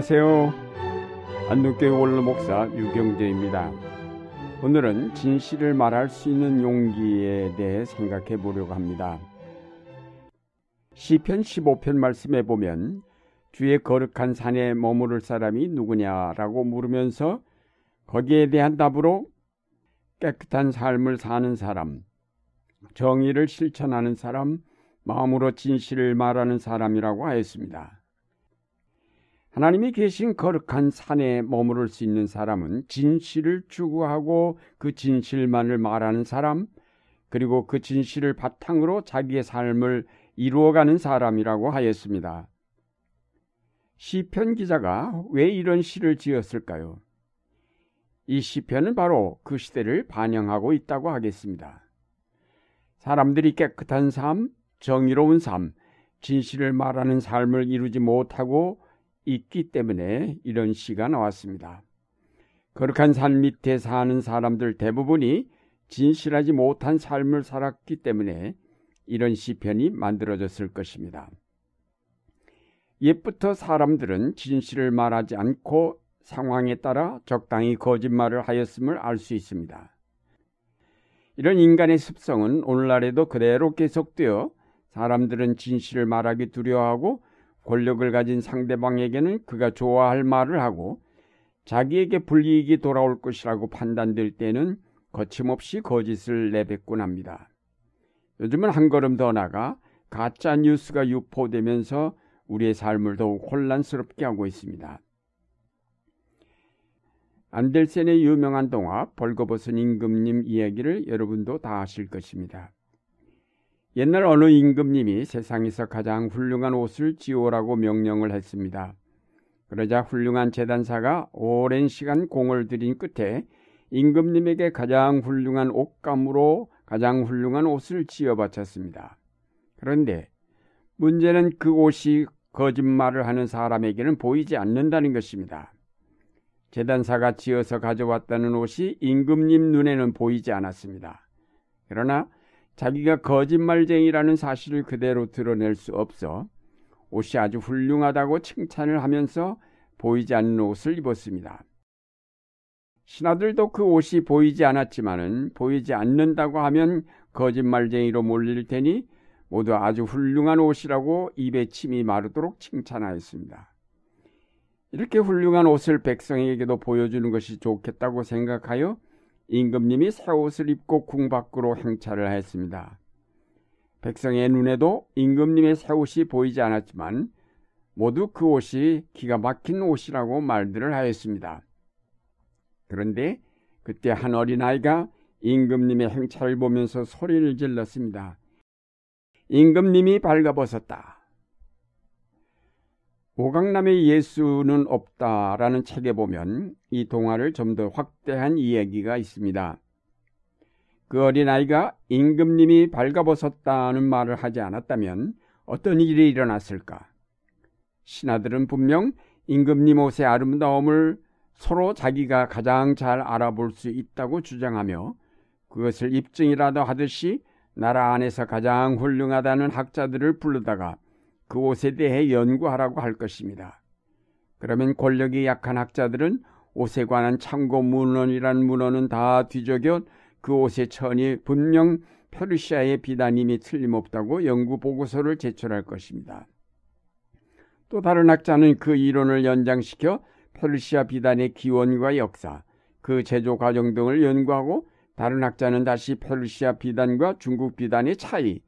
안녕하세요. 안동교회 원로 목사 유경재입니다. 오늘은 진실을 말할 수 있는 용기에 대해 생각해 보려고 합니다. 시편 15편 말씀에 보면 주의 거룩한 산에 머무를 사람이 누구냐라고 물으면서 거기에 대한 답으로 깨끗한 삶을 사는 사람, 정의를 실천하는 사람, 마음으로 진실을 말하는 사람이라고 하였습니다. 하나님이 계신 거룩한 산에 머무를 수 있는 사람은 진실을 추구하고 그 진실만을 말하는 사람, 그리고 그 진실을 바탕으로 자기의 삶을 이루어가는 사람이라고 하였습니다. 시편 기자가 왜 이런 시를 지었을까요? 이 시편은 바로 그 시대를 반영하고 있다고 하겠습니다. 사람들이 깨끗한 삶, 정의로운 삶, 진실을 말하는 삶을 이루지 못하고 있기 때문에 이런 시가 나왔습니다. 거룩한 산 밑에 사는 사람들 대부분이 진실하지 못한 삶을 살았기 때문에 이런 시편이 만들어졌을 것입니다. 옛부터 사람들은 진실을 말하지 않고 상황에 따라 적당히 거짓말을 하였음을 알 수 있습니다. 이런 인간의 습성은 오늘날에도 그대로 계속되어 사람들은 진실을 말하기 두려워하고 권력을 가진 상대방에게는 그가 좋아할 말을 하고 자기에게 불이익이 돌아올 것이라고 판단될 때는 거침없이 거짓을 내뱉곤 합니다. 요즘은 한 걸음 더 나가 가짜 뉴스가 유포되면서 우리의 삶을 더욱 혼란스럽게 하고 있습니다. 안델센의 유명한 동화 벌거벗은 임금님 이야기를 여러분도 다 아실 것입니다. 옛날 어느 임금님이 세상에서 가장 훌륭한 옷을 지오라고 명령을 했습니다. 그러자 훌륭한 재단사가 오랜 시간 공을 들인 끝에 임금님에게 가장 훌륭한 옷감으로 가장 훌륭한 옷을 지어 바쳤습니다. 그런데 문제는 그 옷이 거짓말을 하는 사람에게는 보이지 않는다는 것입니다. 재단사가 지어서 가져왔다는 옷이 임금님 눈에는 보이지 않았습니다. 그러나 자기가 거짓말쟁이라는 사실을 그대로 드러낼 수 없어 옷이 아주 훌륭하다고 칭찬을 하면서 보이지 않는 옷을 입었습니다. 신하들도 그 옷이 보이지 않았지만은 보이지 않는다고 하면 거짓말쟁이로 몰릴 테니 모두 아주 훌륭한 옷이라고 입에 침이 마르도록 칭찬하였습니다. 이렇게 훌륭한 옷을 백성에게도 보여주는 것이 좋겠다고 생각하여 임금님이 새 옷을 입고 궁 밖으로 행차를 했습니다. 백성의 눈에도 임금님의 새 옷이 보이지 않았지만 모두 그 옷이 기가 막힌 옷이라고 말들을 하였습니다. 그런데 그때 한 어린아이가 임금님의 행차를 보면서 소리를 질렀습니다. 임금님이 발가벗었다. 오강남의 예수는 없다라는 책에 보면 이 동화를 좀 더 확대한 이야기가 있습니다. 그 어린아이가 임금님이 발가벗었다는 말을 하지 않았다면 어떤 일이 일어났을까? 신하들은 분명 임금님 옷의 아름다움을 서로 자기가 가장 잘 알아볼 수 있다고 주장하며 그것을 입증이라도 하듯이 나라 안에서 가장 훌륭하다는 학자들을 부르다가 그 옷에 대해 연구하라고 할 것입니다. 그러면 권력이 약한 학자들은 옷에 관한 참고 문헌이란 문헌은 다 뒤적여 그 옷의 천이 분명 페르시아의 비단임이 틀림없다고 연구 보고서를 제출할 것입니다. 또 다른 학자는 그 이론을 연장시켜 페르시아 비단의 기원과 역사, 그 제조 과정 등을 연구하고 다른 학자는 다시 페르시아 비단과 중국 비단의 차이,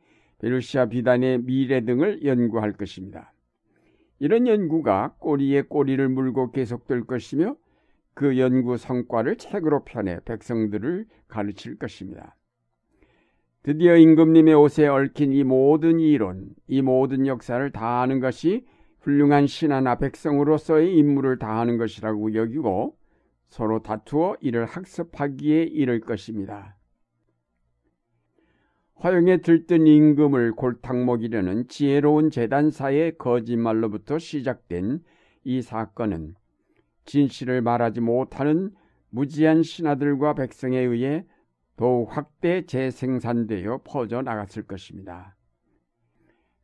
베르시아 비단의 미래 등을 연구할 것입니다. 이런 연구가 꼬리에 꼬리를 물고 계속될 것이며 그 연구 성과를 책으로 펴내 백성들을 가르칠 것입니다. 드디어 임금님의 옷에 얽힌 이 모든 이론, 이 모든 역사를 다 아는 것이 훌륭한 신하나 백성으로서의 임무를 다하는 것이라고 여기고 서로 다투어 이를 학습하기에 이를 것입니다. 화용에 들뜬 임금을 골탕 먹이려는 지혜로운 재단사의 거짓말로부터 시작된 이 사건은 진실을 말하지 못하는 무지한 신하들과 백성에 의해 더욱 확대 재생산되어 퍼져 나갔을 것입니다.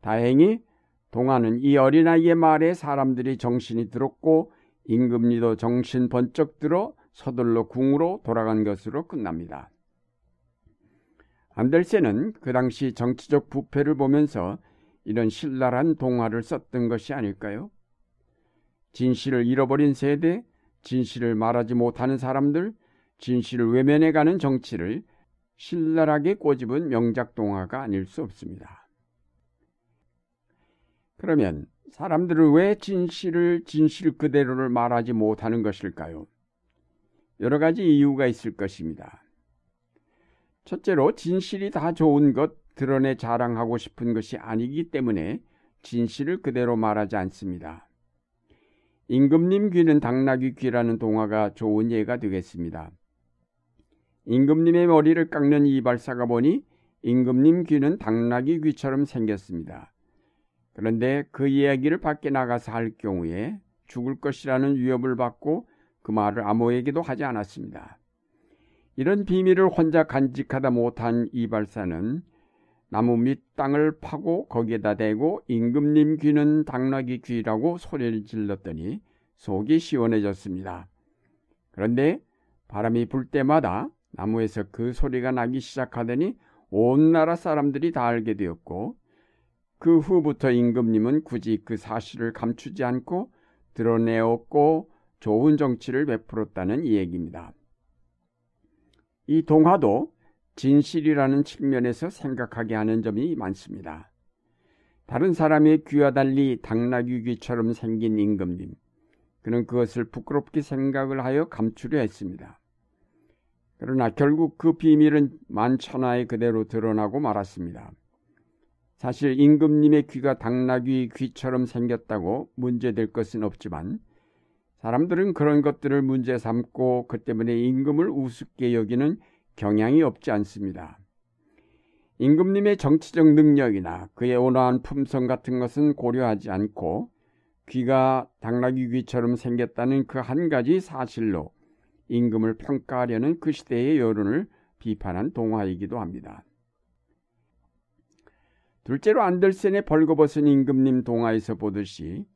다행히 동화는 이 어린아이의 말에 사람들이 정신이 들었고 임금리도 정신 번쩍 들어 서둘러 궁으로 돌아간 것으로 끝납니다. 안델센은 그 당시 정치적 부패를 보면서 이런 신랄한 동화를 썼던 것이 아닐까요? 진실을 잃어버린 세대, 진실을 말하지 못하는 사람들, 진실을 외면해가는 정치를 신랄하게 꼬집은 명작 동화가 아닐 수 없습니다. 그러면 사람들은 왜 진실을 진실 그대로를 말하지 못하는 것일까요? 여러 가지 이유가 있을 것입니다. 첫째로 진실이 다 좋은 것 드러내 자랑하고 싶은 것이 아니기 때문에 진실을 그대로 말하지 않습니다. 임금님 귀는 당나귀 귀라는 동화가 좋은 예가 되겠습니다. 임금님의 머리를 깎는 이발사가 보니 임금님 귀는 당나귀 귀처럼 생겼습니다. 그런데 그 이야기를 밖에 나가서 할 경우에 죽을 것이라는 위협을 받고 그 말을 아무에게도 하지 않았습니다. 이런 비밀을 혼자 간직하다 못한 이발사는 나무 밑 땅을 파고 거기에다 대고 임금님 귀는 당나귀 귀라고 소리를 질렀더니 속이 시원해졌습니다. 그런데 바람이 불 때마다 나무에서 그 소리가 나기 시작하더니 온 나라 사람들이 다 알게 되었고 그 후부터 임금님은 굳이 그 사실을 감추지 않고 드러내었고 좋은 정치를 베풀었다는 이야기입니다. 이 동화도 진실이라는 측면에서 생각하게 하는 점이 많습니다. 다른 사람의 귀와 달리 당나귀 귀처럼 생긴 임금님. 그는 그것을 부끄럽게 생각을 하여 감추려 했습니다. 그러나 결국 그 비밀은 만천하에 그대로 드러나고 말았습니다. 사실 임금님의 귀가 당나귀 귀처럼 생겼다고 문제될 것은 없지만 사람들은 그런 것들을 문제 삼고 그 때문에 임금을 우습게 여기는 경향이 없지 않습니다. 임금님의 정치적 능력이나 그의 온화한 품성 같은 것은 고려하지 않고 귀가 당나귀 귀처럼 생겼다는 그 한 가지 사실로 임금을 평가하려는 그 시대의 여론을 비판한 동화이기도 합니다. 둘째로 안델센의 벌거벗은 임금님 동화에서 보듯이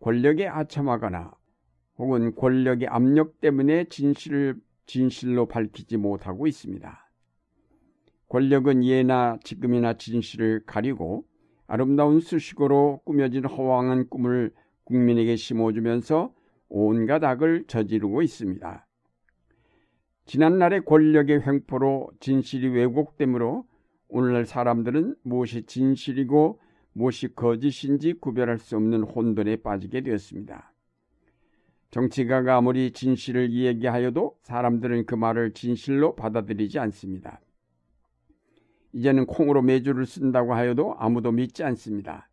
권력에 아첨하거나 혹은 권력의 압력 때문에 진실을 진실로 밝히지 못하고 있습니다. 권력은 예나 지금이나 진실을 가리고 아름다운 수식어로 꾸며진 허황한 꿈을 국민에게 심어주면서 온갖 악을 저지르고 있습니다. 지난날의 권력의 횡포로 진실이 왜곡되므로 오늘날 사람들은 무엇이 진실이고 무엇이 거짓인지 구별할 수 없는 혼돈에 빠지게 되었습니다. 정치가가 아무리 진실을 이야기하여도 사람들은 그 말을 진실로 받아들이지 않습니다. 이제는 콩으로 매주를 쓴다고 하여도 아무도 믿지 않습니다.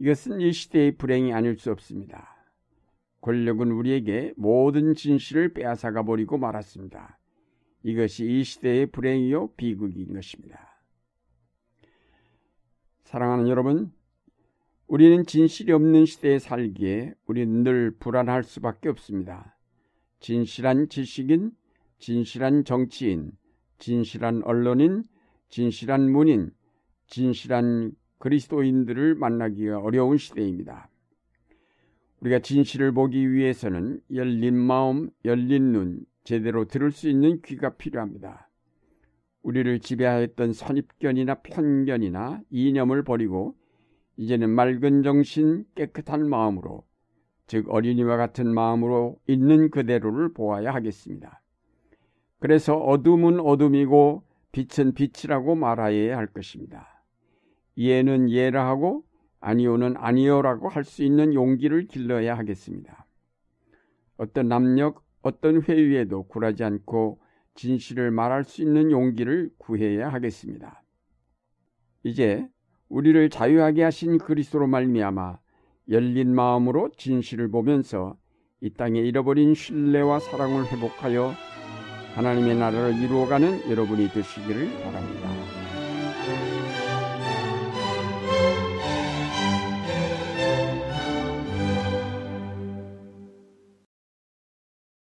이것은 이 시대의 불행이 아닐 수 없습니다. 권력은 우리에게 모든 진실을 빼앗아가 버리고 말았습니다. 이것이 이 시대의 불행이요 비극인 것입니다. 사랑하는 여러분, 우리는 진실이 없는 시대에 살기에 우리는 늘 불안할 수밖에 없습니다. 진실한 지식인, 진실한 정치인, 진실한 언론인, 진실한 문인, 진실한 그리스도인들을 만나기가 어려운 시대입니다. 우리가 진실을 보기 위해서는 열린 마음, 열린 눈, 제대로 들을 수 있는 귀가 필요합니다. 우리를 지배하였던 선입견이나 편견이나 이념을 버리고 이제는 맑은 정신 깨끗한 마음으로 즉 어린이와 같은 마음으로 있는 그대로를 보아야 하겠습니다. 그래서 어둠은 어둠이고 빛은 빛이라고 말하여야 할 것입니다. 예는 예라 하고 아니오는 아니오라고 할 수 있는 용기를 길러야 하겠습니다. 어떤 남력, 어떤 회의에도 굴하지 않고 진실을 말할 수 있는 용기를 구해야 하겠습니다. 이제 우리를 자유하게 하신 그리스도로 말미암아 열린 마음으로 진실을 보면서 이 땅에 잃어버린 신뢰와 사랑을 회복하여 하나님의 나라를 이루어가는 여러분이 되시기를 바랍니다.